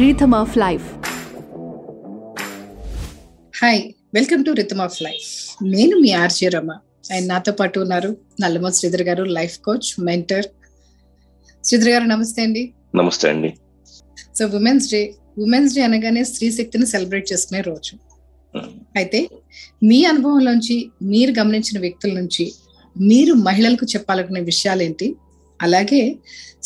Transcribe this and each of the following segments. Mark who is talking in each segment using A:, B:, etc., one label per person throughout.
A: rhythm of life.
B: Hi welcome to rhythm of life నేను మీ RJ Rama. ఆయన నాతో పాటు ఉన్నారు నల్లమ శ్రీధర్ గారు లైఫ్ కోచ్ మెంటర్ శ్రీధర్ గారు నమస్తే అండి.
C: నమస్తే అండి.
B: So women's day women's day అనగానే స్త్రీ శక్తిని సెలబ్రేట్ చేసుకునే రోజు. అయితే మీ అనుభవంలోంచి మీరు గమనించిన వ్యక్తుల నుంచి మీరు మహిళలకు చెప్పాలనుకునే విషయాలు ఏంటి అలాగే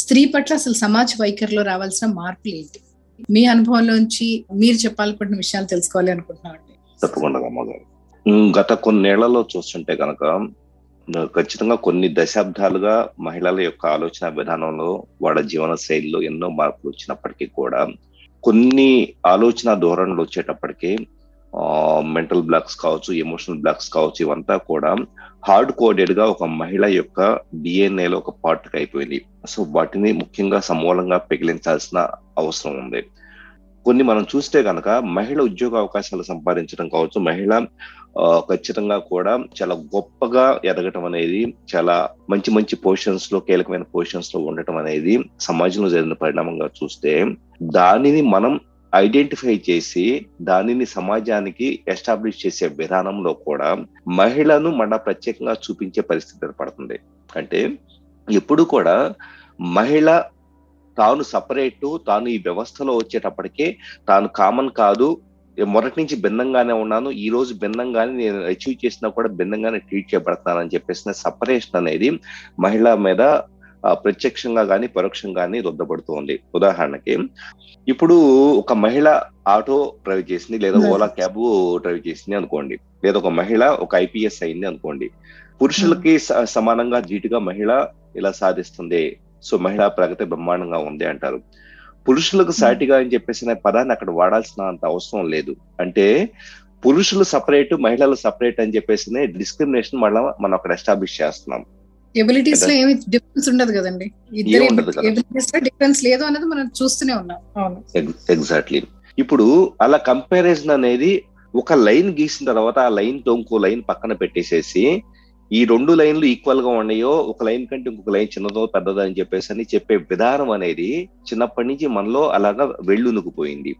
B: స్త్రీ పట్ల అసలు సమాజ వైఖరిలో రావాల్సిన మార్పులు ఏంటి మీ అనుభవంలోంచి మీరు చెప్పాలనుకుంటున్న విషయాలు తెలుసుకోవాలి అనుకుంటున్నామండి
C: తప్పకుండా అమ్మగారు. గత కొన్నేళ్ళలో చూస్తుంటే కనుక ఖచ్చితంగా కొన్ని దశాబ్దాలుగా మహిళల యొక్క ఆలోచన విధానంలో వాళ్ళ జీవన శైలిలో ఎన్నో మార్పులు వచ్చినప్పటికీ కూడా కొన్ని ఆలోచన ధోరణులు వచ్చేటప్పటికి మెంటల్ బ్లాక్స్ కావచ్చు ఎమోషనల్ బ్లాక్స్ కావచ్చు ఇవంతా కూడా హార్డ్ కోడెడ్గా ఒక మహిళ యొక్క డిఎన్ఏలో ఒక పార్ట్ అయిపోయింది. సో వాటిని ముఖ్యంగా సమూలంగా పెగిలించాల్సిన అవసరం ఉంది. కొన్ని మనం చూస్తే కనుక మహిళ ఉద్యోగ అవకాశాలు సంపాదించడం కావచ్చు మహిళ ఖచ్చితంగా కూడా చాలా గొప్పగా ఎదగటం అనేది చాలా మంచి మంచి పొజిషన్స్లో కీలకమైన పొజిషన్స్లో ఉండటం అనేది సమాజంలో జరిగిన పరిణామంగా చూస్తే దానిని మనం ఐడెంటిఫై చేసి దానిని సమాజానికి ఎస్టాబ్లిష్ చేసే విధానంలో కూడా మహిళను మన ప్రత్యేకంగా చూపించే పరిస్థితి ఏర్పడుతుంది. అంటే ఎప్పుడు కూడా మహిళ తాను సపరేట్ తాను ఈ వ్యవస్థలో వచ్చేటప్పటికే తాను కామన్ కాదు మొదటి నుంచి భిన్నంగానే ఉన్నాను ఈ రోజు భిన్నంగానే నేను అచీవ్ చేసినా కూడా భిన్నంగానే ట్రీట్ చేయబడతానని చెప్పేసిన సపరేషన్ అనేది మహిళ మీద ప్రత్యక్షంగా కానీ పరోక్షంగా కానీ రుద్దబడుతోంది ఉదాహరణకి ఇప్పుడు ఒక మహిళ ఆటో డ్రైవ్ చేసింది లేదా ఓలా క్యాబ్ డ్రైవ్ చేసింది అనుకోండి. లేదా ఒక మహిళ ఒక ఐపీఎస్ అయింది అనుకోండి. పురుషులకి స- సమానంగా ధీటుగా మహిళ ఇలా సాధిస్తుంది? సో మహిళా ప్రగతి బ్రహ్మాండంగా ఉంది అంటారు. పురుషులకు సాటిగా అని చెప్పేసి పదాన్ని అక్కడ వాడాల్సిన అంత అవసరం లేదు. అంటే పురుషులు సపరేట్ మహిళలు సపరేట్ అని చెప్పేసి డిస్క్రిమినేషన్ మళ్ళీ మనం అక్కడ ఎస్టాబ్లిష్ చేస్తున్నాం.
B: ఎబిలిటీస్లో ఏమి డిఫరెన్స్ ఉండదు కదండి. ఇద్దరు. ఎబిలిటీస్లో డిఫరెన్స్ లేదు అనేది మనం చూస్తూనే ఉన్నాం. అవును.
C: ఎగ్జాక్ట్లీ ఇప్పుడు అలా కంపారిజన్ అనేది ఒక లైన్ గీసిన తర్వాత ఆ లైన్తో ఇంకో లైన్ పక్కన పెట్టేసేసి ఈ రెండు లైన్లు ఈక్వల్గా ఉన్నాయో ఒక లైన్ కంటే ఇంకొక లైన్ చిన్నదో పెద్దదో అని చెప్పేసి అని చెప్పే విధానం అనేది చిన్నప్పటి నుంచి మనలో అలాగా వెళ్ళునుకుపోయింది.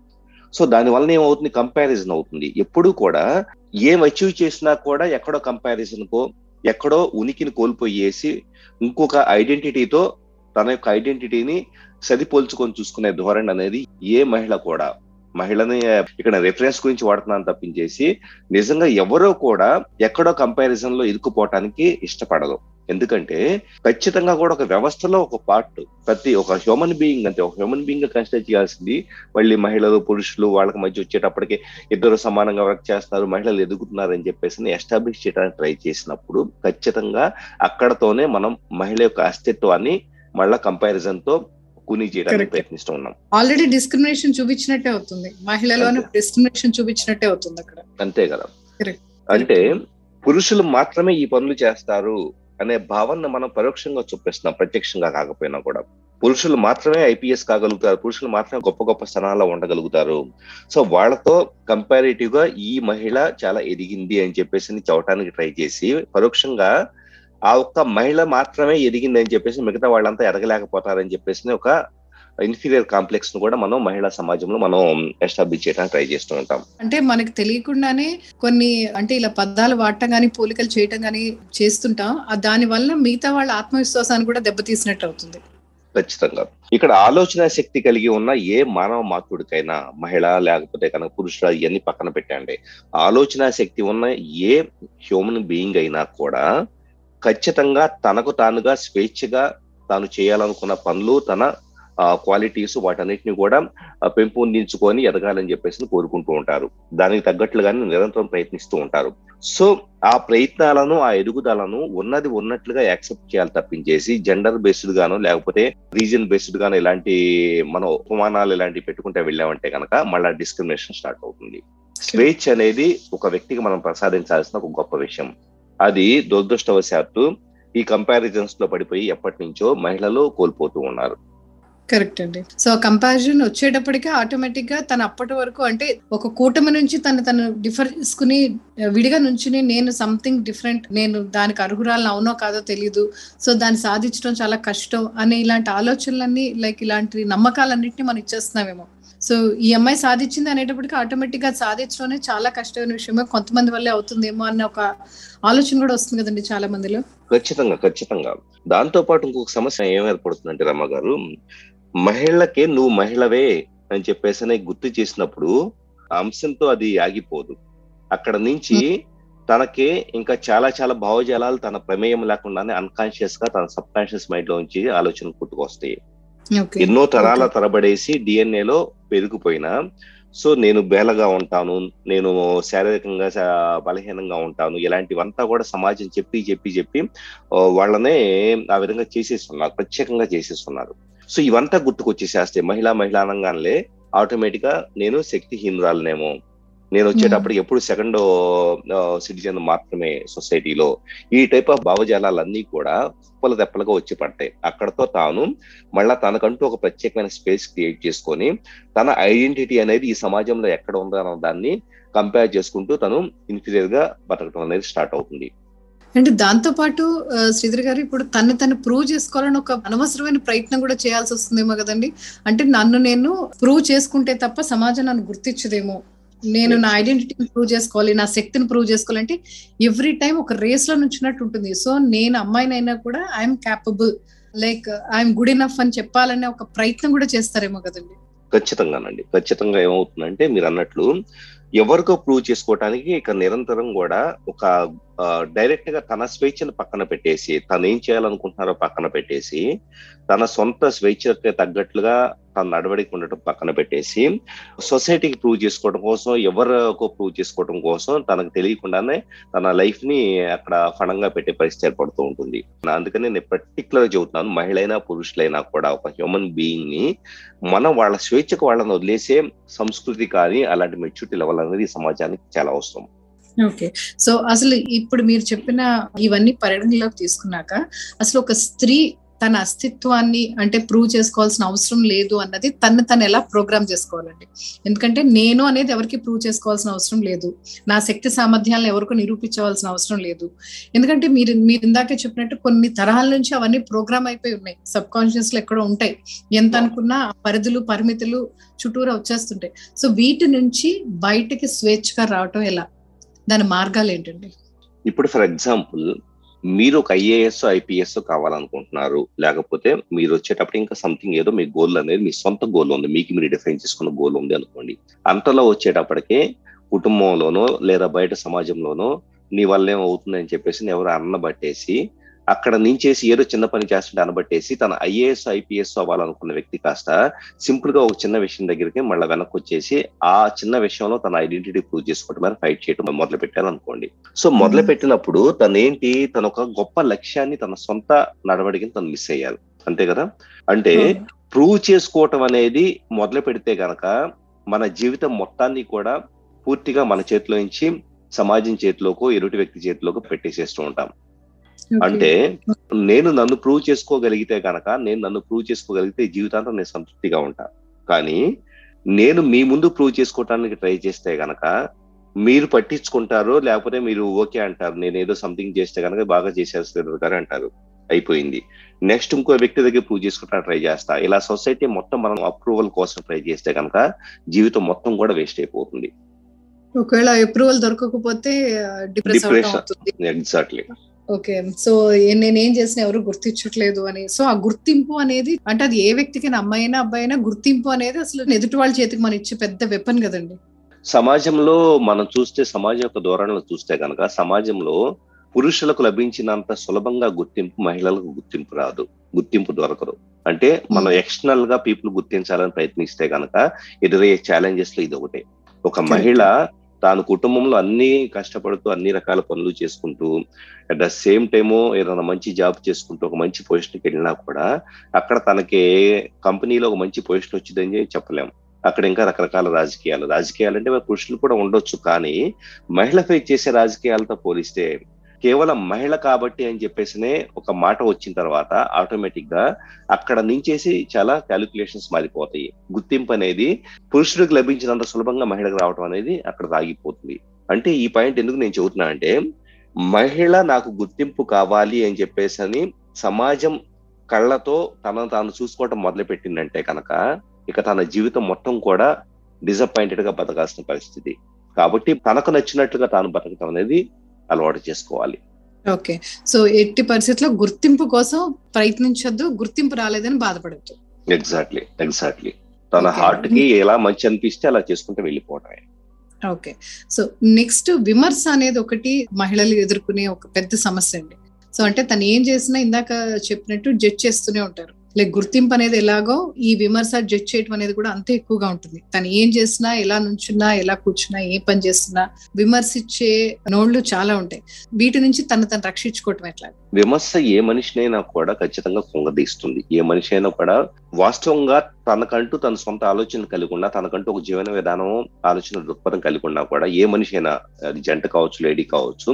C: సో దాని వలన ఏమవుతుంది? కంపారిజన్ అవుతుంది. ఎప్పుడు కూడా ఏం అచీవ్ చేసినా కూడా ఎక్కడో కంపారిజన్ కో ఎక్కడో ఉనికిని కోల్పోయేసి ఇంకొక ఐడెంటిటీతో తన యొక్క ఐడెంటిటీని సరిపోల్చుకొని చూసుకునే ధోరణి అనేది ఏ మహిళ కూడా మహిళని ఇక్కడ రెఫరెన్స్ గురించి వాడుతున్నాను తప్పించేసి నిజంగా ఎవరో కూడా ఎక్కడో కంపారిజన్లో ఇరుక్కుపోవటానికి ఇష్టపడదు ఎందుకంటే ఖచ్చితంగా కూడా ఒక వ్యవస్థలో ఒక పార్ట్ ప్రతి ఒక హ్యూమన్ బీయింగ్ అంటే ఒక హ్యూమన్ బీయింగ్ కన్సిడర్ చేయాల్సింది. మళ్ళీ మహిళలు పురుషులు వాళ్ళకి మధ్య వచ్చేటప్పటికి ఇద్దరు సమానంగా వర్క్ చేస్తున్నారు మహిళలు ఎదుగుతున్నారు అని చెప్పేసి ఎస్టాబ్లిష్ చేయడానికి ట్రై చేసినప్పుడు ఖచ్చితంగా అక్కడతోనే మనం మహిళ యొక్క అస్తిత్వాన్ని మళ్ళా కంపారిజన్తో కూని చేయడానికి. ప్రయత్నిస్తూ ఉన్నాం.
B: ఆల్రెడీ డిస్క్రిమినేషన్ చూపించినట్టే అవుతుంది. మహిళలోనే
C: అంతే.
B: డిస్క్రిమినేషన్ చూపించినట్టే అవుతుంది అక్కడ.
C: అంతే కదా. అంటే పురుషులు మాత్రమే ఈ పనులు చేస్తారు. అనే భావన మనం పరోక్షంగా చూపిస్తున్నాం ప్రత్యక్షంగా కాకపోయినా కూడా. పురుషులు మాత్రమే ఐపీఎస్ కాగలుగుతారు పురుషులు మాత్రమే గొప్ప గొప్ప స్థానాల్లో ఉండగలుగుతారు. సో వాళ్ళతో కంపారిటివ్గా ఈ మహిళ చాలా ఎదిగింది అని చెప్పేసి చవటానికి ట్రై చేసి పరోక్షంగా ఆ ఒక్క మహిళ మాత్రమే ఎదిగింది అని చెప్పేసి మిగతా వాళ్ళంతా ఎదగలేకపోతారని చెప్పేసి ఒక ఇన్ఫీరియర్ కాంప్లెక్స్ను కూడా మనం మహిళా సమాజంలో మనం ఎస్టాబ్లిష్ చేయడానికి ట్రై చేస్తూ ఉంటాం.
B: అంటే మనకి తెలియకుండానే కొన్ని అంటే ఇలా పదాలు వాడటం కానీ పోలికలు చేయటం కానీ చేస్తుంటాం. ఆ దాని వల్ల మిగతా వాళ్ళ ఆత్మవిశ్వాసాన్ని కూడా దెబ్బతీసినట్టు అవుతుంది.
C: ఖచ్చితంగా. ఇక్కడ ఆలోచన శక్తి కలిగి ఉన్న ఏ మానవ మాతృడికైనా మహిళ లేకపోతే కనుక పురుషుడు ఇవన్నీ పక్కన పెట్టండి. ఆలోచన శక్తి ఉన్న ఏ హ్యూమన్ బీయింగ్ అయినా కూడా ఖచ్చితంగా తనకు తానుగా స్వేచ్ఛగా తాను చేయాలనుకున్న పనులు తన క్వాలిటీస్ వాటన్నిటిని కూడా పెంపొందించుకొని ఎదగాలని చెప్పేసి కోరుకుంటూ ఉంటారు. దానికి తగ్గట్లుగానే నిరంతరం ప్రయత్నిస్తూ ఉంటారు. సో ఆ ప్రయత్నాలను ఆ ఎదుగుదలను ఉన్నది ఉన్నట్లుగా యాక్సెప్ట్ చేయాలి తప్పించేసి జెండర్ బేస్డ్ గాను లేకపోతే రీజన్ బేస్డ్ గాను ఇలాంటి మనం ఉపమానాలు ఇలాంటివి పెట్టుకుంటే వెళ్ళామంటే కనుక మళ్ళా డిస్క్రిమినేషన్ స్టార్ట్ అవుతుంది. స్వేచ్ఛ అనేది ఒక వ్యక్తికి మనం ప్రసాదించాల్సిన ఒక గొప్ప విషయం. అది దురదృష్టవశాత్తు ఈ కంపారిజన్స్లో పడిపోయి ఎప్పటి నుంచో మహిళలు కోల్పోతూ ఉన్నారు.
B: కరెక్ట్ అండి. సో కంపారిజన్ వచ్చేటప్పటికే ఆటోమేటిక్గా తను అప్పటి వరకు అంటే ఒక కూటమి నుంచి తను తను డిఫర్ చేసుకుని విడిగా నుంచుని నేను సంథింగ్ డిఫరెంట్ నేను దానికి అర్హురాలను అవునో కాదో తెలియదు సో దాన్ని సాధించడం చాలా కష్టం అనే ఇలాంటి ఆలోచనలన్నీ లైక్ ఇలాంటి నమ్మకాలన్నింటినీ మనం ఇచ్చేస్తున్నామేమో. సో ఈ అమ్మాయి సాధించింది అనేటప్పటికి ఆటోమేటిక్గా సాధించడం చాలా కష్టమైన విషయమే. కొంతమంది వల్లే అవుతుందేమో అన్న ఒక ఆలోచన కూడా వస్తుంది కదండి చాలా మందిలో.
C: ఖచ్చితంగా ఖచ్చితంగా. దాంతో పాటు ఇంకొక సమస్య ఏం ఏర్పడుతుందంటే రమ్మ గారు మహిళకే నువ్వు మహిళవే అని చెప్పేసి గుర్తు చేసినప్పుడు అంశంతో అది ఆగిపోదు. అక్కడ నుంచి తనకి ఇంకా చాలా చాలా భావజాలాలు తన ప్రమేయం లేకుండానే అన్కాన్షియస్గా తన సబ్ కాన్షియస్ మైండ్ లోంచి ఆలోచనలు పుట్టుకొస్తాయి ఎన్నో తరాల తరబడేసి డిఎన్ఏ లో పెరిగిపోయినా సో నేను బేలగా ఉంటాను నేను శారీరకంగా బలహీనంగా ఉంటాను ఇలాంటివంతా కూడా సమాజం చెప్పి చెప్పి చెప్పి వాళ్ళనే ఆ విధంగా చేసేస్తున్నారు ప్రత్యేకంగా చేసేస్తున్నారు. సో ఇవంతా గుర్తుకొచ్చేసేస్తే మహిళా మహిళా అనగానే ఆటోమేటిక్గా నేను శక్తిహీనురాలనేమో. నేను వచ్చేటప్పటికి ఎప్పుడు సెకండ్ సిటిజన్ మాత్రమే సొసైటీలో. ఈ టైప్ ఆఫ్ భావజాలన్నీ కూడా కుప్పల తెప్పలుగా వచ్చి పడతాయి అక్కడతో తాను మళ్ళా తనకంటూ ఒక ప్రత్యేకమైన స్పేస్ క్రియేట్ చేసుకొని తన ఐడెంటిటీ అనేది ఈ సమాజంలో ఎక్కడ ఉందన్న దాన్ని కంపేర్ చేసుకుంటూ తను ఇన్ఫీరియర్గా బతకడం అనేది స్టార్ట్ అవుతుంది.
B: అంటే దాంతో పాటు శ్రీధర్ గారు ఇప్పుడు తను తను ప్రూవ్ చేసుకోవాలని ఒక అనవసరమైన ప్రయత్నం కూడా చేయాల్సి వస్తుందేమో కదండి. అంటే నన్ను నేను ప్రూవ్ చేసుకుంటే తప్ప సమాజం నన్ను గుర్తించదేమో. నేను నా ఐడెంటిటీని ప్రూవ్ చేసుకోవాలి నా శక్తిని ప్రూవ్ చేసుకోవాలంటే ఎవ్రీ టైం ఒక రేస్లో నుంచినట్టు ఉంటుంది. సో నేను అమ్మాయినైనా కూడా I'm capable. Like I'm good enough అని చెప్పాలనే ఒక ప్రయత్నం కూడా చేస్తారేమో కదండి.
C: ఖచ్చితంగానండి. ఖచ్చితంగా ఏమవుతుందంటే మీరు అన్నట్లు ఎవరికో ప్రూవ్ చేసుకోవటానికి ఇక నిరంతరం కూడా ఒక డైరెక్ట్గా తన స్వేచ్ఛను పక్కన పెట్టేసి తను ఏం చేయాలనుకుంటున్నారో పక్కన పెట్టేసి తన సొంత స్వేచ్ఛకి తగ్గట్లుగా తన నడవడికి ఉండటం పక్కన పెట్టేసి సొసైటీకి ప్రూవ్ చేసుకోవడం కోసం ఎవరికో ప్రూవ్ చేసుకోవడం కోసం తనకు తెలియకుండానే తన లైఫ్ని అక్కడ ఫణంగా పెట్టే పరిస్థితి ఏర్పడుతూ ఉంటుంది. అందుకని నేను పర్టికులర్ చెబుతున్నాను మహిళైనా పురుషులైనా కూడా ఒక హ్యూమన్ బీయింగ్ని మనం వాళ్ళ స్వేచ్ఛకు వాళ్ళని వదిలేసే సంస్కృతి కానీ అలాంటి మెచ్యూరిటీ లెవెల్ అనేది సమాజానికి చాలా అవసరం.
B: ఓకే. సో అసలు ఇప్పుడు మీరు చెప్పిన ఇవన్నీ పరిగణలోకి తీసుకున్నాక అసలు ఒక స్త్రీ తన అస్తిత్వాన్ని అంటే ప్రూవ్ చేసుకోవాల్సిన అవసరం లేదు అన్నది తను తను ఎలా ప్రోగ్రామ్ చేసుకోవాలండి? ఎందుకంటే నేను అనేది ఎవరికి ప్రూవ్ చేసుకోవాల్సిన అవసరం లేదు. నా శక్తి సామర్థ్యాలను ఎవరికి నిరూపించవలసిన అవసరం లేదు. ఎందుకంటే మీరు మీరు ఇందాకే చెప్పినట్టు కొన్ని తరహాల నుంచి అవన్నీ ప్రోగ్రామ్ అయిపోయి ఉన్నాయి. సబ్ కాన్షియస్లో ఎక్కడో ఉంటాయి. ఎంత అనుకున్నా పరిధులు పరిమితులు చుట్టూరా వచ్చేస్తుంటాయి. సో వీటి నుంచి బయటికి స్వేచ్ఛగా రావటం ఎలా? దాని మార్గాలు ఏంటండి?
C: ఇప్పుడు ఫర్ ఎగ్జాంపుల్ మీరు ఒక ఐఏఎస్ ఐపీఎస్ కావాలనుకుంటున్నారు. లేకపోతే మీరు వచ్చేటప్పుడు ఇంకా సంథింగ్ ఏదో మీ గోల్ అనేది మీ సొంత గోల్ ఉంది. మీకు మీరు డిఫైన్ చేసుకున్న గోల్ ఉంది అనుకోండి. అంతలో వచ్చేటప్పటికే కుటుంబంలోనో లేదా బయట సమాజంలోనో నీ వల్ల ఏమవుతుందని చెప్పేసి ఎవరు అన్నబట్టేసి అక్కడ నుంచేసి ఏదో చిన్న పని చేస్తుంటే అనబట్టేసి తన ఐఏఎస్ ఐపీఎస్ అవ్వాలనుకున్న వ్యక్తి కాస్త సింపుల్గా ఒక చిన్న విషయం దగ్గరికి మళ్ళీ వెనక్కి వచ్చేసి ఆ చిన్న విషయంలో తన ఐడెంటిటీ ప్రూవ్ చేసుకోవడం మీద ఫైట్ చేయడం మొదలు పెట్టారనుకోండి. సో మొదలు పెట్టినప్పుడు తను ఏంటి తన ఒక గొప్ప లక్ష్యాన్ని తన సొంత నడవడికని తను మిస్ అయ్యారు. అంతే కదా? అంటే ప్రూవ్ చేసుకోవటం అనేది మొదలు పెడితే గనక మన జీవితం మొత్తాన్ని కూడా పూర్తిగా మన చేతిలో నుంచి సమాజం చేతిలోకో ఎరుటి వ్యక్తి చేతిలోకి పెట్టేసేస్తూ ఉంటాం. అంటే నేను నన్ను ప్రూవ్ చేసుకోగలిగితే కనుక నేను నన్ను ప్రూవ్ చేసుకోగలిగితే జీవితాంతం నేను సంతృప్తిగా ఉంటా. కానీ నేను మీ ముందు ప్రూవ్ చేసుకోవటానికి ట్రై చేస్తే గనక మీరు పట్టించుకుంటారో లేకపోతే మీరు ఓకే అంటారు. నేను ఏదో సంథింగ్ చేస్తే కనుక బాగా చేసేస్తారు గారు అంటారు. అయిపోయింది. నెక్స్ట్ ఇంకో వ్యక్తి దగ్గర ప్రూవ్ చేసుకోవడానికి ట్రై చేస్తా. ఇలా సొసైటీ మొత్తం మనం అప్రూవల్ కోసం ట్రై చేస్తే కనుక జీవితం మొత్తం కూడా వేస్ట్ అయిపోతుంది.
B: ఒకవేళ అప్రూవల్ దొరకకపోతే
C: డిప్రెషన్ ఎగ్జాక్ట్లీ
B: ఓకే. సో నేనేం చేసిన ఎవరు గుర్తించట్లేదు అని. సో ఆ గుర్తింపు అనేది అంటే అది ఏ వ్యక్తికి అమ్మాయి అయినా అబ్బాయి అయినా గుర్తింపు అనేది అసలు ఎదుటి వాళ్ళ చేతికి మనం ఇచ్చే పెద్ద వెపన్ కదండి.
C: సమాజంలో మనం చూస్తే సమాజం యొక్క ధోరణిలో చూస్తే కనుక సమాజంలో పురుషులకు లభించినంత సులభంగా గుర్తింపు మహిళలకు గుర్తింపు రాదు. గుర్తింపు దొరకదు. అంటే మనం ఎక్స్టర్నల్గా పీపుల్ గుర్తించాలని ప్రయత్నిస్తే కనుక ఎదురయ్యే ఛాలెంజెస్లో ఇది ఒకటే ఒక మహిళ తాను కుటుంబంలో అన్ని కష్టపడుతూ అన్ని రకాల పనులు చేసుకుంటూ అట్ ద సేమ్ టైము ఏదైనా మంచి జాబ్ చేసుకుంటూ ఒక మంచి పొజిషన్కి వెళ్ళినా కూడా అక్కడ తనకి కంపెనీలో ఒక మంచి పొజిషన్ వచ్చిందని చెప్పలేము. అక్కడ ఇంకా రకరకాల రాజకీయాలు. రాజకీయాలు అంటే పురుషులు కూడా ఉండొచ్చు కానీ మహిళ ఫేస్ చేసే రాజకీయాలతో పోలిస్తే కేవలం మహిళ కాబట్టి అని చెప్పేసినే ఒక మాట వచ్చిన తర్వాత ఆటోమేటిక్గా అక్కడ నుంచేసి చాలా క్యాలిక్యులేషన్స్ మారిపోతాయి. గుర్తింపు అనేది పురుషుడికి లభించినంత సులభంగా మహిళకు రావడం అనేది అక్కడ ఆగిపోతుంది అంటే ఈ పాయింట్ ఎందుకు నేను చెబుతున్నా అంటే మహిళ నాకు గుర్తింపు కావాలి అని చెప్పేసి అని సమాజం కళ్ళతో తనను తాను చూసుకోవటం మొదలు పెట్టిందంటే కనుక ఇక తన జీవితం మొత్తం కూడా డిసప్పాయింటెడ్గా బతకాల్సిన పరిస్థితి. కాబట్టి తనకు నచ్చినట్లుగా తాను బతకటం అనేది అలవాటు చేసుకోవాలి.
B: ఓకే. సో ఎట్టి పరిస్థితుల్లో గుర్తింపు కోసం ప్రయత్నించొద్దు గుర్తింపు రాలేదని బాధపడద్దు.
C: ఎగ్జాక్ట్లీ ఎగ్జాక్ట్లీ తన. హార్ట్కి ఎలా మంచి అనిపిస్తే అలా చేసుకుంటూ వెళ్ళిపోవటమే
B: ఓకే. సో నెక్స్ట్ విమర్శ అనేది ఒకటి మహిళలు ఎదుర్కొనే ఒక పెద్ద సమస్య అండి. సో అంటే తను ఏం చేసినా ఇందాక చెప్పినట్టు జడ్జ్ చేస్తూనే ఉంటారు. లైక్ గుర్తింపు అనేది ఎలాగో ఈ విమర్శ జడ్జ్ చేయడం అనేది కూడా అంతే ఎక్కువగా ఉంటుంది. తను ఏం చేసినా ఎలా నుంచున్నా ఎలా కూర్చున్నా ఏ పని చేస్తున్నా విమర్శించే నోళ్ళు చాలా ఉంటాయి. వీటి నుంచి తను తను రక్షించుకోవటం ఎట్లా?
C: విమర్శ ఏ మనిషినైనా కూడా ఖచ్చితంగా కుంగదీస్తుంది ఏ మనిషి అయినా కూడా వాస్తవంగా తనకంటూ తన సొంత ఆలోచన కలిగి ఉన్నా తనకంటూ ఒక జీవన విధానం ఆలోచన దృక్పథం కలిగి ఉన్నా కూడా ఏ మనిషి అయినా అది జంట కావచ్చు లేడీ కావచ్చు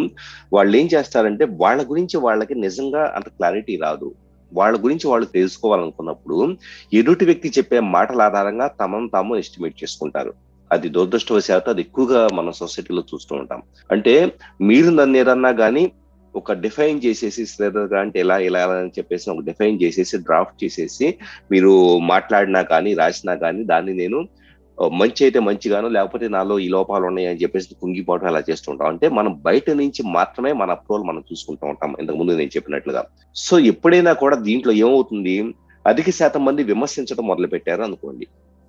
C: వాళ్ళు ఏం చేస్తారంటే వాళ్ళ గురించి వాళ్ళకి నిజంగా అంత క్లారిటీ రాదు. వాళ్ళ గురించి వాళ్ళు తెలుసుకోవాలనుకున్నప్పుడు ఎదుటి వ్యక్తి చెప్పే మాటల ఆధారంగా తమను తాము ఎస్టిమేట్ చేసుకుంటారు. అది దురదృష్టవశాత్తు అది ఎక్కువగా మన సొసైటీలో చూస్తూ ఉంటాం. అంటే మీరు నన్ను ఏదన్నా కానీ ఒక డిఫైన్ చేసేసి అంటే ఎలా ఎలా అని చెప్పేసి ఒక డిఫైన్ చేసేసి డ్రాఫ్ట్ చేసేసి మీరు మాట్లాడినా కానీ రాసినా కానీ దాన్ని నేను మంచి అయితే మంచిగాను లేకపోతే నాలో ఈ లోపాలు ఉన్నాయి అని చెప్పేసి కుంగిపోవడం అలా చేస్తుంటాం. అంటే మనం బయట నుంచి మాత్రమే మన అప్రూవల్ మనం చూసుకుంటూ ఉంటాం. ఇంతకు ముందు నేను చెప్పినట్లుగా. సో ఎప్పుడైనా కూడా దీంట్లో ఏమవుతుంది? అధిక శాతం మంది విమర్శించడం మొదలు పెట్టారు అనుకోండి.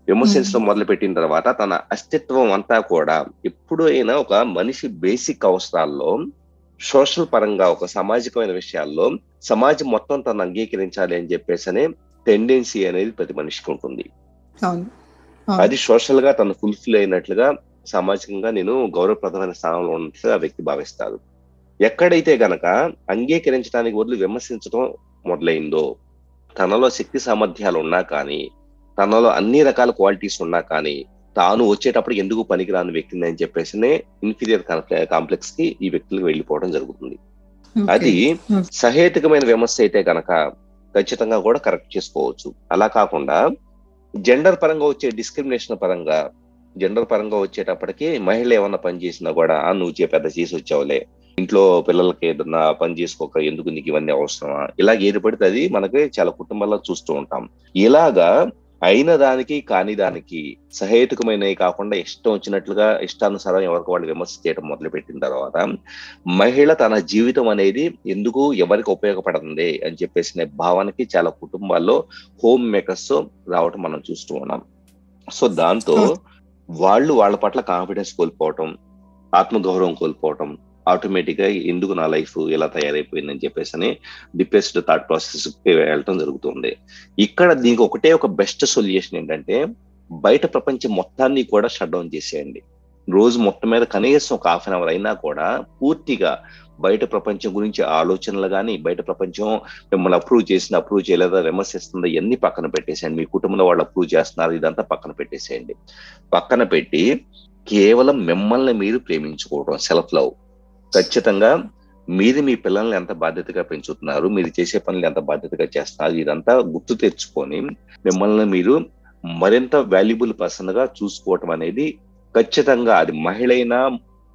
C: విమర్శించడం మొదలు పెట్టిన తర్వాత తన అస్తిత్వం అంతా కూడా ఎప్పుడైనా ఒక మనిషి బేసిక్ అవసరాల్లో సోషల్ పరంగా ఒక సామాజికమైన విషయాల్లో సమాజం మొత్తం తను అంగీకరించాలి అని చెప్పేసి అనే టెండెన్సీ అనేది ప్రతి మనిషికి ఉంటుంది. అది సోషల్గా తను ఫుల్ఫిల్ అయినట్లుగా సామాజికంగా నేను గౌరవప్రదమైన స్థానంలో ఉన్నట్లుగా ఆ వ్యక్తి భావిస్తారు ఎక్కడైతే గనక అంగీకరించడానికి వదిలి విమర్శించడం మొదలైందో తనలో శక్తి సామర్థ్యాలు ఉన్నా కానీ తనలో అన్ని రకాల క్వాలిటీస్ ఉన్నా కానీ తాను వచ్చేటప్పుడు ఎందుకు పనికిరాని వ్యక్తిని అని చెప్పేసి ఇన్ఫీరియర్ కాంప్లెక్స్కి ఈ వ్యక్తులకు వెళ్ళిపోవడం జరుగుతుంది. అది. సహేతుకమైన విమర్శ అయితే గనక ఖచ్చితంగా కూడా కరెక్ట్ చేసుకోవచ్చు అలా కాకుండా జెండర్ పరంగా వచ్చే డిస్క్రిమినేషన్ పరంగా జెండర్ పరంగా వచ్చేటప్పటికి మహిళ ఏమన్నా పని చేసినా కూడా "ఆ, నువ్వు చే- పెద్ద చేసి వచ్చావులే. ఇంట్లో పిల్లలకి ఏదన్నా పని చేసుకోక ఎందుకు నీకు ఇవన్నీ అవసరమా? ఇలాగ ఏది పడితే అది మనకి చాలా కుటుంబాల్లో చూస్తూ ఉంటాం. ఇలాగా అయిన దానికి కాని దానికి సహేతుకమైనవి కాకుండా ఇష్టం వచ్చినట్లుగా ఇష్టానుసారం ఎవరికి వాళ్ళు విమర్శ చేయడం మొదలు పెట్టిన తర్వాత మహిళ తన జీవితం అనేది ఎందుకు ఎవరికి ఉపయోగపడుతుంది అని చెప్పేసిన భావనకి చాలా కుటుంబాల్లో హోమ్ మేకర్స్ రావటం మనం చూస్తూ ఉన్నాం. సో దాంతో వాళ్ళు వాళ్ళ పట్ల కాన్ఫిడెన్స్ కోల్పోవటం ఆత్మగౌరవం కోల్పోవటం ఆటోమేటిక్గా ఎందుకు నా లైఫ్ ఇలా తయారైపోయిందని చెప్పేసి అని డిప్రెస్డ్ థాట్ ప్రాసెస్ వెళ్ళటం జరుగుతుంది. ఇక్కడ దీనికి ఒకటే ఒక బెస్ట్ సొల్యూషన్ ఏంటంటే బయట ప్రపంచం మొత్తాన్ని కూడా షట్ డౌన్ చేసేయండి. రోజు మొత్తం మీద కనీసం ఒక హాఫ్ అన్ అవర్ అయినా కూడా పూర్తిగా బయట ప్రపంచం గురించి ఆలోచనలు కానీ బయట ప్రపంచం మిమ్మల్ని అప్రూవ్ చేసిన అప్రూవ్ చేయలేదా విమర్శిస్తుందా ఇవన్నీ పక్కన పెట్టేసేయండి. మీ కుటుంబంలో వాళ్ళు అప్రూవ్ చేస్తున్నారు ఇదంతా పక్కన పెట్టేసేయండి. పక్కన పెట్టి కేవలం మిమ్మల్ని మీరు ప్రేమించుకోవడం సెల్ఫ్ లవ్ ఖచ్చితంగా మీరు మీ పిల్లల్ని ఎంత బాధ్యతగా పెంచుతున్నారు మీరు చేసే పనులు ఎంత బాధ్యతగా చేస్తున్నారు ఇదంతా గుర్తు తెచ్చుకొని మిమ్మల్ని మీరు మరింత వాల్యుబుల్ పర్సన్గా చూసుకోవటం అనేది ఖచ్చితంగా అది మహిళైనా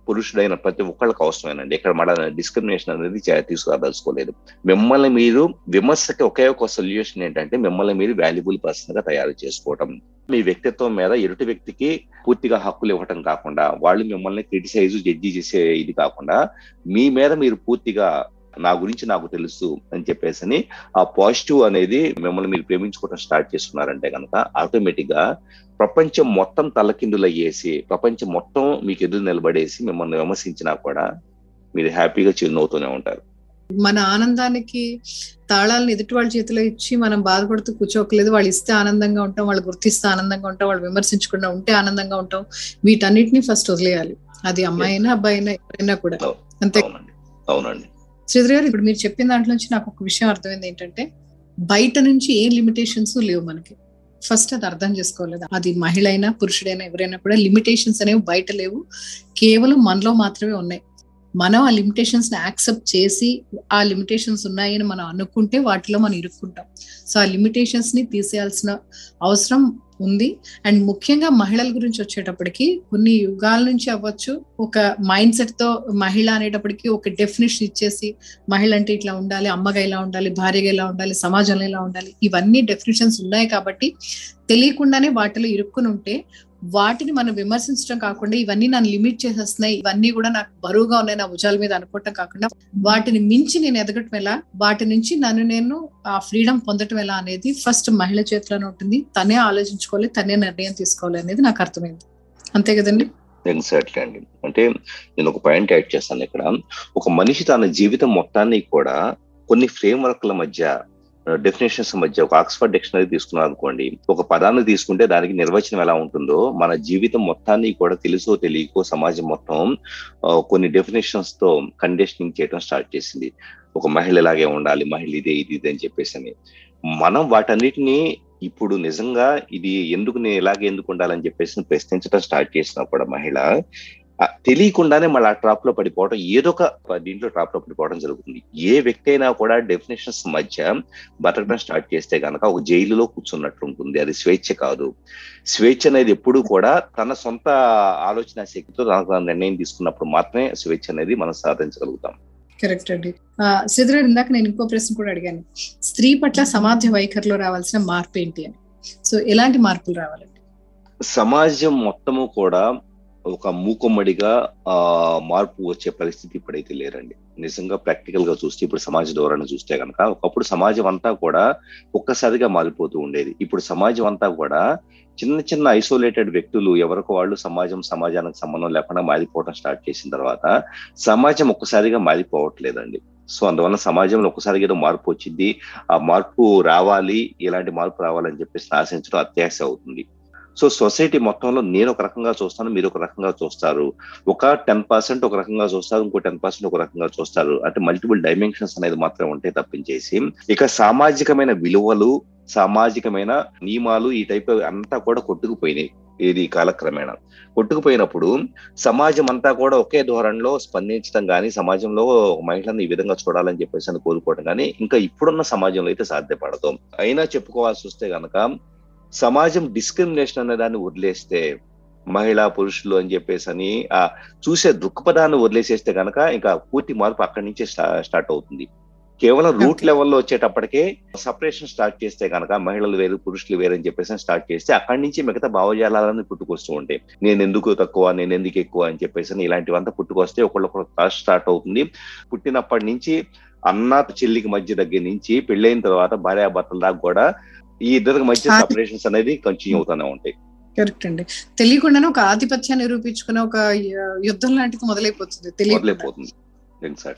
C: పురుషుడైన ప్రతి ఒక్కళ్ళకి అవసరమేనండి. ఇక్కడ మన డిస్క్రిమినేషన్ అనేది తీసుకురాదలుచుకోలేదు. మిమ్మల్ని మీరు విమర్శకి ఒకే ఒక సొల్యూషన్ ఏంటంటే మిమ్మల్ని మీరు వాల్యుబుల్ పర్సన్గా తయారు చేసుకోవటం. మీ వ్యక్తిత్వం మీద ఎరుటి వ్యక్తికి పూర్తిగా హక్కులు ఇవ్వటం కాకుండా వాళ్ళు మిమ్మల్ని క్రిటిసైజ్ జడ్జి చేసే ఇది కాకుండా మీ మీద మీరు పూర్తిగా నా గురించి నాకు తెలుసు అని చెప్పేసి ఆ పాజిటివ్ అనేది మిమ్మల్ని మీరు ప్రేమించుకోవడం స్టార్ట్ చేస్తున్నారంటే కనుక ఆటోమేటిక్గా ప్రపంచం మొత్తం తలకిందులు అయ్యేసి ప్రపంచం మొత్తం మీకు ఎదురు నిలబడేసి మిమ్మల్ని విమర్శించినా కూడా మీరు హ్యాపీగా చిరునవ్వుతూనే ఉంటారు.
B: మన ఆనందానికి తాళాలను ఎదుటి వాళ్ళ చేతిలో ఇచ్చి మనం బాధపడుతూ కూర్చోకలేదు వాళ్ళు ఇస్తే ఆనందంగా ఉంటాం వాళ్ళు గుర్తిస్తే ఆనందంగా ఉంటాం వాళ్ళు విమర్శించకుండా ఉంటే ఆనందంగా ఉంటాం. వీటన్నిటిని ఫస్ట్ వదిలేయాలి. అది అమ్మాయి అయినా అబ్బాయి అయినా ఎవరైనా కూడా. అంతే.
C: అవునండి. అవునండి.
B: శ్రీధర్ గారు ఇప్పుడు మీరు చెప్పిన దాంట్లో నుంచి నాకు ఒక విషయం అర్థమైంది ఏంటంటే బయట నుంచి ఏ లిమిటేషన్స్ లేవు మనకి. ఫస్ట్ అది అర్థం చేసుకోలేదు. అది మహిళ అయినా పురుషుడైనా ఎవరైనా కూడా లిమిటేషన్స్ అనేవి బయట లేవు. కేవలం మనలో మాత్రమే ఉన్నాయి. మనం ఆ లిమిటేషన్స్ని యాక్సెప్ట్ చేసి ఆ లిమిటేషన్స్ ఉన్నాయని మనం అనుకుంటే వాటిలో మనం ఇరుక్కుంటాం. సో ఆ లిమిటేషన్స్ని తీసేయాల్సిన అవసరం ఉంది. అండ్ ముఖ్యంగా మహిళల గురించి వచ్చేటప్పటికి కొన్ని యుగాల నుంచి అవ్వచ్చు ఒక మైండ్ సెట్తో మహిళ అనేటప్పటికి ఒక డెఫినేషన్ ఇచ్చేసి మహిళ అంటే ఇట్లా ఉండాలి అమ్మగా ఇలా ఉండాలి భార్యగా ఇలా ఉండాలి సమాజంలో ఇలా ఉండాలి ఇవన్నీ డెఫినేషన్స్ ఉన్నాయి కాబట్టి తెలియకుండానే వాటిలో ఇరుక్కుని ఉంటే వాటిని మనం విమర్శించడం కాకుండా ఇవన్నీ నన్ను లిమిట్ చేసేస్తున్నాయి ఇవన్నీ కూడా నాకు బరువుగా ఉన్నాయి నా భుజాల మీద అనుకోవటం కాకుండా వాటిని మించి నేను ఎదగటం ఎలా వాటి నుంచి నన్ను నేను ఆ ఫ్రీడమ్ పొందటం ఎలా అనేది ఫస్ట్ మహిళ చేతిలోనే ఉంటుంది. తనే ఆలోచించుకోవాలి తనే నిర్ణయం తీసుకోవాలి అనేది నాకు అర్థమైంది. అంతే కదండి?
C: ఎగ్జాక్ట్లీ అండి. అంటే నేను ఒక పాయింట్ యాడ్ చేస్తాను ఇక్కడ. ఒక మనిషి తన జీవితం మొత్తాన్ని కూడా కొన్ని ఫ్రేమ్ వర్క్ల మధ్య డెఫినేషన్స్ మధ్య ఒక ఆక్స్ఫర్డ్ డిక్షనరీ తీసుకున్నాం అనుకోండి. ఒక పదాన్ని తీసుకుంటే దానికి నిర్వచనం ఎలా ఉంటుందో మన జీవితం మొత్తాన్ని కూడా తెలుసో తెలియకో సమాజం మొత్తం కొన్ని డెఫినేషన్స్తో కండిషనింగ్ చేయడం స్టార్ట్ చేసింది. ఒక మహిళ ఇలాగే ఉండాలి మహిళ ఇదే ఇది ఇది అని చెప్పేసి అని. మనం వాటన్నిటిని ఇప్పుడు నిజంగా ఇది ఎందుకు నేను ఇలాగే ఎందుకు ఉండాలని చెప్పేసి ప్రశ్నించడం స్టార్ట్ చేసినప్పుడు మహిళ తెలియకుండానే మళ్ళీ ఆ ట్రాప్లో పడిపోవడం ఏదో ఒక దీంట్లో ట్రాప్లో పడిపోవడం జరుగుతుంది. ఏ వ్యక్తి అయినా కూడా డెఫినేషన్స్ మధ్య బతకడం స్టార్ట్ చేస్తే కనుక ఒక జైలులో కూర్చున్నట్టు ఉంటుంది. అది స్వేచ్ఛ కాదు. స్వేచ్ఛ అనేది ఎప్పుడు కూడా తన సొంత ఆలోచన శక్తితో తన నిర్ణయం తీసుకున్నప్పుడు మాత్రమే స్వేచ్ఛ అనేది మనం సాధించగలుగుతాం.
B: కరెక్ట్ అండి. శ్రీధర్ ఇందాక నేను ఇంకో ప్రశ్న కూడా అడిగాను. స్త్రీ పట్ల సమాజ వైఖరిలో రావాల్సిన మార్పు ఏంటి అని? సో ఎలాంటి మార్పులు రావాలండి?
C: సమాజం మొత్తము కూడా ఒక మూకుమ్మడిగా ఆ మార్పు వచ్చే పరిస్థితి ఇప్పుడైతే లేరండి. నిజంగా ప్రాక్టికల్గా చూస్తే ఇప్పుడు సమాజ ధోరణి చూస్తే కనుక ఒకప్పుడు సమాజం అంతా కూడా ఒక్కసారిగా మారిపోతూ ఉండేది. ఇప్పుడు సమాజం అంతా కూడా చిన్న చిన్న ఐసోలేటెడ్ వ్యక్తులు ఎవరికి వాళ్ళు సమాజం సమాజానికి సంబంధం లేకుండా మారిపోవడం స్టార్ట్ చేసిన తర్వాత సమాజం ఒక్కసారిగా మారిపోవట్లేదండి. సో అందువల్ల సమాజంలో ఒకసారి ఏదో మార్పు వచ్చింది. ఆ మార్పు రావాలి ఇలాంటి మార్పు రావాలని చెప్పేసి ఆశించడం అత్యాశ అవుతుంది. సో సొసైటీ మొత్తంలో నేను ఒక రకంగా చూస్తాను మీరు ఒక రకంగా చూస్తారు. ఒక టెన్ పర్సెంట్ ఒక రకంగా చూస్తారు ఇంకో టెన్ పర్సెంట్ ఒక రకంగా చూస్తారు. అంటే మల్టిపుల్ డైమెన్షన్స్ అనేది మాత్రం ఉంటే తప్పించేసి ఇక సామాజికమైన విలువలు సామాజికమైన నియమాలు ఈ టైప్ అంతా కూడా కొట్టుకుపోయినాయి ఇది కాలక్రమేణా. కొట్టుకుపోయినప్పుడు సమాజం అంతా కూడా ఒకే ధోరణిలో స్పందించడం కానీ సమాజంలో మహిళలను ఈ విధంగా చూడాలని చెప్పేసి అని కోరుకోవడం కానీ ఇంకా ఇప్పుడున్న సమాజంలో అయితే సాధ్యపడదు. అయినా చెప్పుకోవాల్సి వస్తే గనక సమాజం డిస్క్రిమినేషన్ అనే దాన్ని వదిలేస్తే మహిళా పురుషులు అని చెప్పేసి అని ఆ చూసే దృక్పథాన్ని వదిలేసేస్తే కనుక ఇంకా పూర్తి మార్పు అక్కడి నుంచే స్టార్ట్ అవుతుంది. కేవలం రూట్ లెవెల్లో వచ్చేటప్పటికే సపరేషన్ స్టార్ట్ చేస్తే కనుక మహిళలు వేరు పురుషులు వేరు అని చెప్పేసి స్టార్ట్ చేస్తే అక్కడి నుంచి మిగతా భావజాలాలను పుట్టుకొస్తూ ఉంటాయి. నేను ఎందుకు తక్కువ నేను ఎందుకు ఎక్కువ అని చెప్పేసి ఇలాంటివంతా పుట్టుకొస్తే ఒకళ్ళొకరు క్లాస్ స్టార్ట్ అవుతుంది. పుట్టినప్పటి నుంచి అన్న చెల్లికి మధ్య దగ్గర నుంచి పెళ్ళైన తర్వాత భార్యాభర్తల దాకా కూడా ఈ ఇద్దరికి మధ్య సపరేషన్స్ అనేది కంటిన్యూ అవుతూనే ఉంటాయి.
B: కరెక్ట్ అండి. తెలియకుండానే ఒక ఆధిపత్యాన్ని నిరూపించుకునే ఒక యుద్ధం లాంటిది మొదలైపోతుంది.
C: తెలియకపోతుంది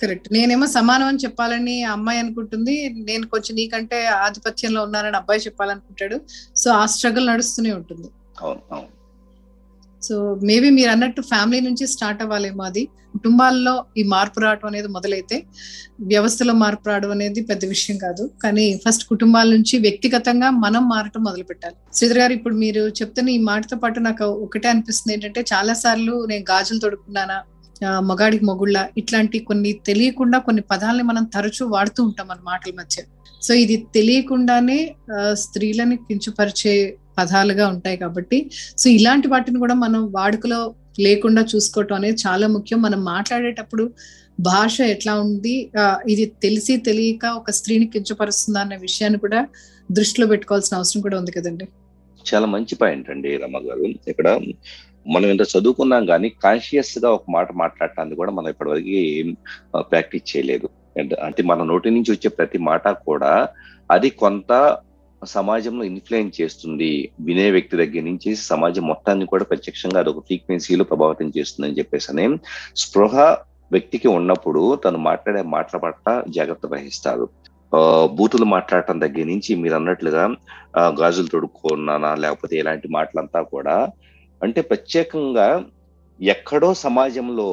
B: కరెక్ట్ నేనేమో సమానం అని చెప్పాలని అమ్మాయి అనుకుంటుంది. నేను కొంచెం నీకంటే ఆధిపత్యంలో ఉన్నానని అబ్బాయి చెప్పాలనుకుంటాడు. సో ఆ స్ట్రగుల్ నడుస్తూనే ఉంటుంది. సో మేబీ మీరు అన్నట్టు ఫ్యామిలీ నుంచి స్టార్ట్ అవ్వాలేమో అది. కుటుంబాల్లో ఈ మార్పు రావడం అనేది మొదలైతే వ్యవస్థలో మార్పు రావడం అనేది పెద్ద విషయం కాదు. కానీ ఫస్ట్ కుటుంబాల నుంచి వ్యక్తిగతంగా మనం మారటం మొదలు పెట్టాలి శ్రీధర్ గారు ఇప్పుడు మీరు చెప్తున్న ఈ మాటతో పాటు నాకు ఒకటే అనిపిస్తుంది ఏంటంటే చాలా సార్లు నేను గాజులు తొడుక్కున్నానా మగాడికి మొగుళ్ళ ఇట్లాంటి కొన్ని తెలియకుండా కొన్ని పదాలని మనం తరచూ వాడుతూ ఉంటాం మన మాటల మధ్య. సో ఇది తెలియకుండానే స్త్రీలని కించుపరిచే పదాలుగా ఉంటాయి కాబట్టి. సో ఇలాంటి వాటిని కూడా మనం వాడుకలో లేకుండా చూసుకోవటం అనేది చాలా ముఖ్యం. మనం మాట్లాడేటప్పుడు భాష ఎట్లా ఉంది ఇది తెలిసి తెలియక ఒక స్త్రీని కించపరుస్తుందా అనే విషయాన్ని కూడా దృష్టిలో పెట్టుకోవాల్సిన అవసరం కూడా ఉంది కదండి.
C: చాలా మంచి పాయింట్ అండి రమ గారు. ఇక్కడ మనం ఇంత చదువుకున్నాం కానీ కాన్షియస్గా ఒక మాట మాట్లాడటానికి కూడా మనం ఇప్పటివరకు ప్రాక్టీస్ చేయలేదు. అంటే మన నోటి నుంచి వచ్చే ప్రతి మాట కూడా అది కొంత సమాజంలో ఇన్ఫ్లుయెన్స్ చేస్తుంది. వినే వ్యక్తి దగ్గర నుంచి సమాజం మొత్తాన్ని కూడా ప్రత్యక్షంగా అదొక ఫ్రీక్వెన్సీలో ప్రభావితం చేస్తుందని చెప్పేసి స్పృహ వ్యక్తికి ఉన్నప్పుడు తను మాట్లాడే మాటల పట్ల జాగ్రత్త వహిస్తారు బూతులు మాట్లాడటం దగ్గర నుంచి మీరు అన్నట్లుగా గాజులు తొడుక్కున్నానా లేకపోతే ఇలాంటి మాటలంతా కూడా అంటే ప్రత్యేకంగా ఎక్కడో సమాజంలో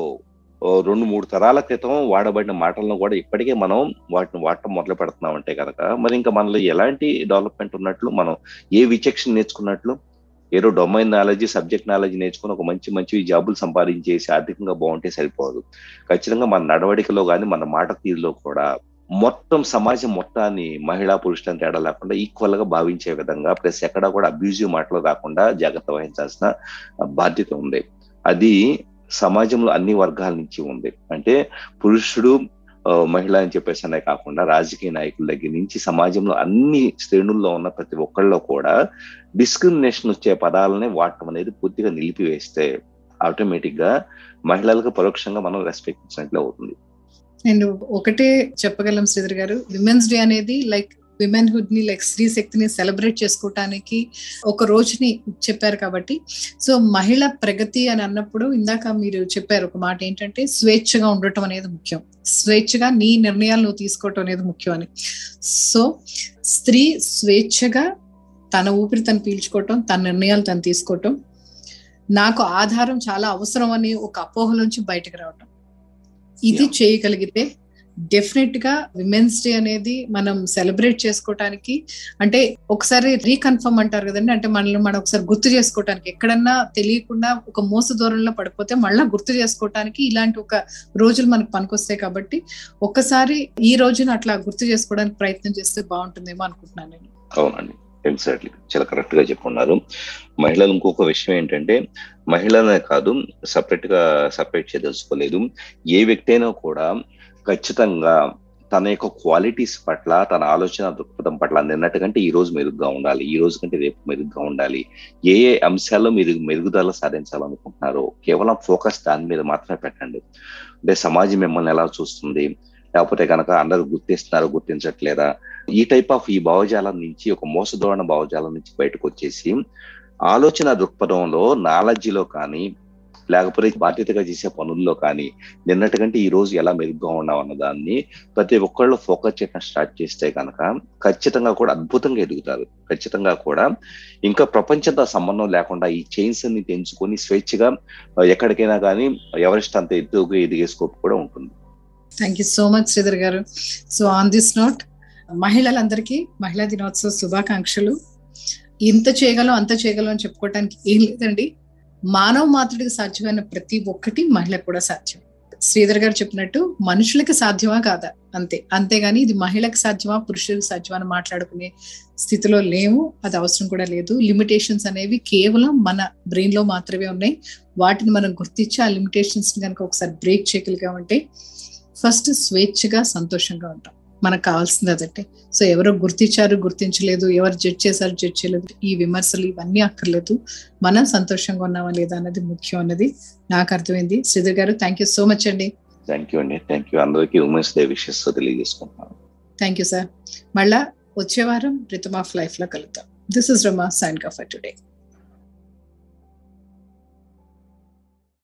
C: రెండు మూడు తరాల క్రితం వాడబడిన మాటలను కూడా ఇప్పటికే మనం వాటిని వాడటం మొదలు పెడుతున్నాం అంటే కనుక మరి ఇంకా మనలో ఎలాంటి డెవలప్మెంట్ ఉన్నట్లు మనం ఏ విచక్షణ నేర్చుకున్నట్లు ఏదో డొమైన్ నాలెడ్జ్ సబ్జెక్ట్ నాలెడ్జ్ నేర్చుకుని ఒక మంచి మంచి జాబులు సంపాదించేసి ఆర్థికంగా బాగుంటే సరిపోదు. ఖచ్చితంగా మన నడవడికలో కానీ మన మాట తీరులో కూడా మొత్తం సమాజం మొత్తాన్ని మహిళా పురుషులను తేడా లేకుండా ఈక్వల్గా భావించే విధంగా ప్లస్ ఎక్కడ కూడా అబ్యూజివ్ మాటలు రాకుండా జాగ్రత్త వహించాల్సిన బాధ్యత ఉంది. అది సమాజంలో అన్ని వర్గాల నుంచి ఉంది. అంటే పురుషుడు మహిళ అని చెప్పేసి అనే కాకుండా రాజకీయ నాయకుల దగ్గర నుంచి సమాజంలో అన్ని శ్రేణుల్లో ఉన్న ప్రతి ఒక్కళ్ళలో కూడా డిస్క్రిమినేషన్ వచ్చే పదాలనే వాడటం అనేది పూర్తిగా నిలిపివేస్తే ఆటోమేటిక్గా మహిళలకు పరోక్షంగా మనం రెస్పెక్ట్ ఇచ్చినట్లు అవుతుంది.
B: అండ్ ఒకటే చెప్పగలం శ్రీధర్ గారు విమెన్స్ డే అనేది లైక్ విమెన్ హుడ్ని లైక్ స్త్రీ శక్తిని సెలబ్రేట్ చేసుకోవటానికి ఒక రోజుని చెప్పారు కాబట్టి. సో మహిళ ప్రగతి అని అన్నప్పుడు ఇందాక మీరు చెప్పారు ఒక మాట ఏంటంటే స్వేచ్ఛగా ఉండటం అనేది ముఖ్యం. స్వేచ్ఛగా నీ నిర్ణయాలు నువ్వు తీసుకోవటం అనేది ముఖ్యం అని. సో స్త్రీ స్వేచ్ఛగా తన ఊపిరి తను పీల్చుకోవటం తన నిర్ణయాలు తను తీసుకోవటం నాకు ఆధారం చాలా అవసరం అని ఒక అపోహలోంచి బయటకు రావటం. ఇది చేయగలిగితే డెఫినెట్గా విమెన్స్ డే అనేది మనం సెలబ్రేట్ చేసుకోవటానికి అంటే ఒకసారి రీకన్ఫర్మ్ అంటారు కదండి అంటే మనల్ని మనం ఒకసారి గుర్తు చేసుకోవటానికి. ఎక్కడన్నా తెలియకుండా ఒక మోస దూరంలో పడిపోతే మళ్ళీ గుర్తు చేసుకోవటానికి ఇలాంటి ఒక రోజులు మనకు పనికొస్తాయి కాబట్టి ఒక్కసారి ఈ రోజున అట్లా గుర్తు చేసుకోవడానికి ప్రయత్నం చేస్తే బాగుంటుందేమో అనుకుంటున్నాను నేను.
C: అవునండి. ఎగ్జాక్ట్లీ చాలా కరెక్ట్గా చెప్పుకున్నారు. మహిళలు ఇంకొక విషయం ఏంటంటే మహిళలనే కాదు సపరేట్గా సపరేట్ చేయదలుచుకోలేదు. ఏ వ్యక్తి అయినా కూడా ఖచ్చితంగా తన యొక్క క్వాలిటీస్ పట్ల తన ఆలోచన దృక్పథం పట్ల నిన్నటికంటే ఈ రోజు మెరుగ్గా ఉండాలి. ఈ రోజు కంటే రేపు మెరుగ్గా ఉండాలి. ఏ ఏ అంశాల్లో మీరు మెరుగుదల సాధించాలనుకుంటున్నారో కేవలం ఫోకస్ దాని మీద మాత్రమే పెట్టండి. అంటే సమాజం మిమ్మల్ని ఎలా చూస్తుంది? లేకపోతే కనుక అందరూ గుర్తిస్తున్నారు గుర్తించట్లేదా? ఈ టైప్ ఆఫ్ ఈ భావజాలం నుంచి ఒక మోసధోరణ భావజాలం నుంచి బయటకు వచ్చేసి ఆలోచన దృక్పథంలో నాలెడ్జిలో కానీ లేకపోతే బాధ్యతగా చేసే పనుల్లో కానీ నిన్నటికంటే ఈ రోజు ఎలా మెరుగ్గా ఉన్నాం అన్న దాన్ని ప్రతి ఒక్కళ్ళు ఫోకస్ చేయడం స్టార్ట్ చేస్తే కనుక ఖచ్చితంగా కూడా అద్భుతంగా ఎదుగుతారు. ఖచ్చితంగా కూడా ఇంకా ప్రపంచంతో సంబంధం లేకుండా ఈ చైన్స్ అన్ని తెంచుకొని స్వేచ్ఛగా ఎక్కడికైనా కానీ ఎవరెస్ట్ అంత ఎత్తుగా ఎదిగే స్కోప్ కూడా ఉంటుంది.
B: Thank you so much Sridhar గారు. సో ఆన్ దిస్ నోట్ మహిళలందరికీ మహిళా దినోత్సవ శుభాకాంక్షలు. ఇంత చేయగలం అంత చేయగలం అని చెప్పుకోవటానికి ఏం లేదండి. మానవ మాతృడికి సాధ్యమైన ప్రతి ఒక్కటి మహిళకు కూడా సాధ్యం. శ్రీధర్ గారు చెప్పినట్టు మనుషులకి సాధ్యమా కాదా? అంతే. అంతేగాని ఇది మహిళకి సాధ్యమా పురుషులకు సాధ్యమా అని మాట్లాడుకునే స్థితిలో లేవు అది అవసరం కూడా లేదు. లిమిటేషన్స్ అనేవి కేవలం మన బ్రెయిన్లో మాత్రమే ఉన్నాయి. వాటిని మనం గుర్తించి ఆ లిమిటేషన్స్ కనుక ఒకసారి బ్రేక్ చేయగలిగామంటే ఫస్ట్ స్వేచ్ఛగా సంతోషంగా ఉంటాం. మనకు కావాల్సింది అదంటే. సో ఎవరో గుర్తించారు గుర్తించలేదు ఎవరు జడ్జ్ చేశారు జడ్జ్ చేయలేదు ఈ విమర్శలు ఇవన్నీ అక్కర్లేదు. మనం సంతోషంగా ఉన్నామా లేదా అన్నది ముఖ్యం అన్నది నాకు అర్థమైంది. శ్రీధర్ గారు థ్యాంక్ యూ సో మచ్ అండి.
C: థ్యాంక్ యూ అండి. థ్యాంక్ యూ అందరికీ ఉమెన్స్ డే విషెస్ తెలియజేసుకుంటున్నాను.
B: థ్యాంక్ యూ సార్ మళ్ళా వచ్చే వారం రిథమ్ ఆఫ్ లైఫ్లో కలుద్దాం దిస్ ఇస్ రమా సైన్ కఫర్ టుడే